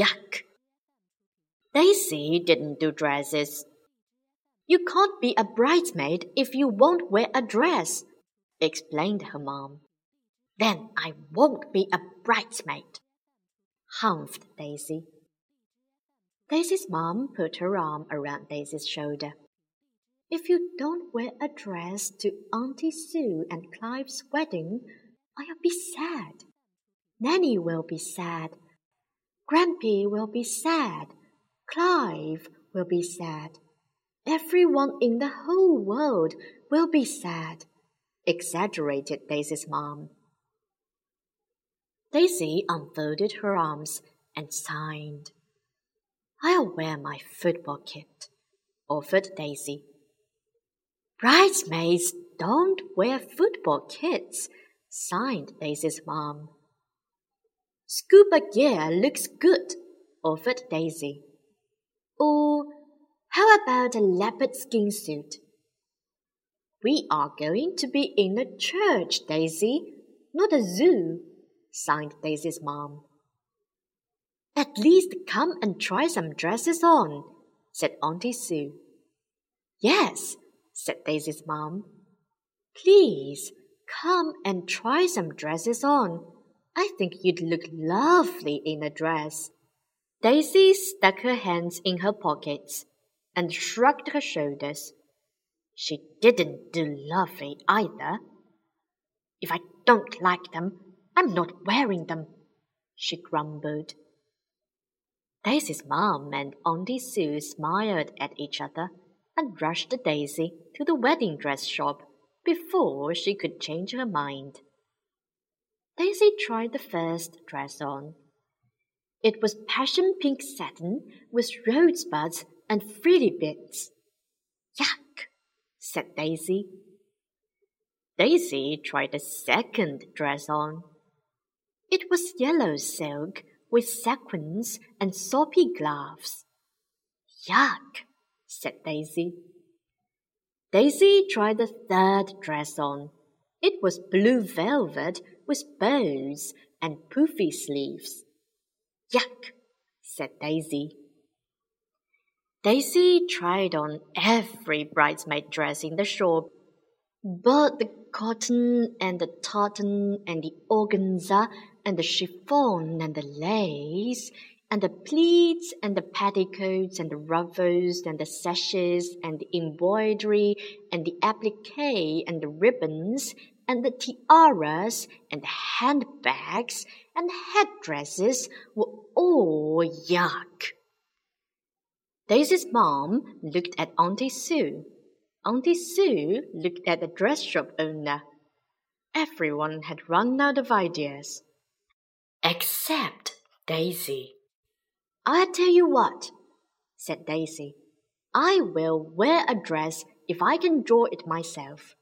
Yuck! Daisy didn't do dresses. You can't be a bridesmaid if you won't wear a dress, explained her mom. Then I won't be a bridesmaid, humphed Daisy. Daisy's mom put her arm around Daisy's shoulder. If you don't wear a dress to Auntie Sue and Clive's wedding, I'll be sad. Nanny will be sad. Grampy will be sad. Clive will be sad. Everyone in the whole world will be sad, exaggerated Daisy's mom. Daisy unfolded her arms and sighed. I'll wear my football kit, offered Daisy. Bridesmaids don't wear football kits, sighed Daisy's mom. Scuba gear looks good, offered Daisy. Or how about a leopard skin suit? We are going to be in a church, Daisy, not a zoo, sighed Daisy's mom. At least come and try some dresses on, said Auntie Sue. Yes, said Daisy's mom. Please come and try some dresses on. I think you'd look lovely in a dress. Daisy stuck her hands in her pockets and shrugged her shoulders. She didn't do lovely either. If I don't like them, I'm not wearing them, she grumbled. Daisy's mom and Auntie Sue smiled at each other and rushed Daisy to the wedding dress shop before she could change her mind. Daisy tried the first dress on. It was passion pink satin with rosebuds and frilly bits. Yuck, said Daisy. Daisy tried the second dress on. It was yellow silk with sequins and soppy gloves. Yuck, said Daisy. Daisy tried the third dress on. It was blue velvet with bows and poofy sleeves. Yuck, said Daisy. Daisy tried on every bridesmaid dress in the shop, but the cotton and the tartan and the organza and the chiffon and the lace and the pleats and the petticoats and the ruffles and the sashes and the embroidery and the applique and the ribbons and the tiaras and the handbags and headdresses were all yuck. Daisy's mom looked at Auntie Sue. Auntie Sue looked at the dress shop owner. Everyone had run out of ideas. Except Daisy. I'll tell you what, said Daisy. I will wear a dress if I can draw it myself.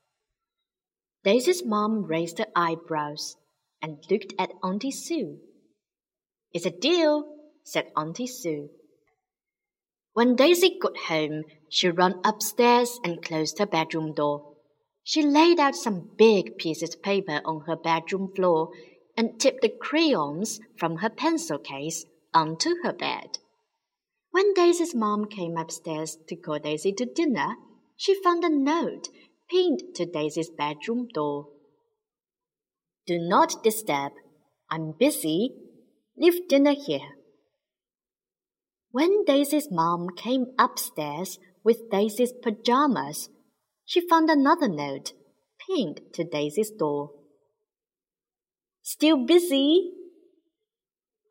Daisy's mom raised her eyebrows and looked at Auntie Sue. It's a deal, said Auntie Sue. When Daisy got home, she ran upstairs and closed her bedroom door. She laid out some big pieces of paper on her bedroom floor and tipped the crayons from her pencil case onto her bed. When Daisy's mom came upstairs to call Daisy to dinner, she found a note pinned to Daisy's bedroom door. Do not disturb. I'm busy. Leave dinner here. When Daisy's mom came upstairs with Daisy's pajamas, she found another note pinned to Daisy's door. Still busy?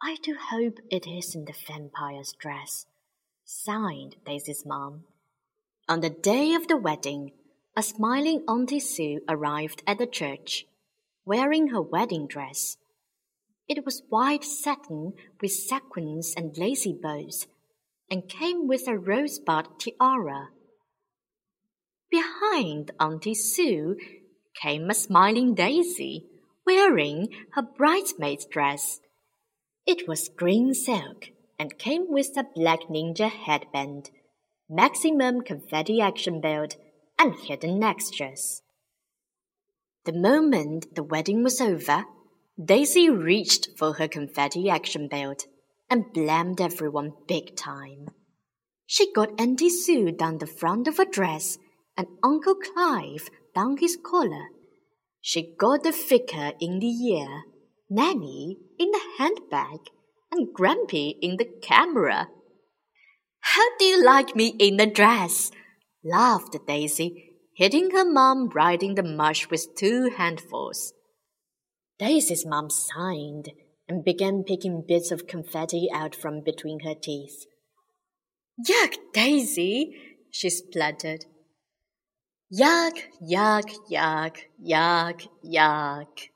I do hope it isn't the vampire's dress, signed Daisy's mom. On the day of the wedding, a smiling Auntie Sue arrived at the church, wearing her wedding dress. It was white satin with sequins and lacy bows, and came with a rosebud tiara. Behind Auntie Sue came a smiling Daisy, wearing her bridesmaid's dress. It was green silk and came with a black ninja headband, maximum confetti action belt, and hidden extras. The moment the wedding was over, Daisy reached for her confetti action belt and blamed everyone big time. She got Auntie Sue down the front of her dress and Uncle Clive down his collar. She got the vicar in the ear, Nanny in the handbag, and Grampy in the camera. How do you like me in the dress? Laughed Daisy, hitting her mom right in the mush with two handfuls. Daisy's mom sighed and began picking bits of confetti out from between her teeth. Yuck, Daisy, she spluttered. Yuck, yuck, yuck, yuck, yuck.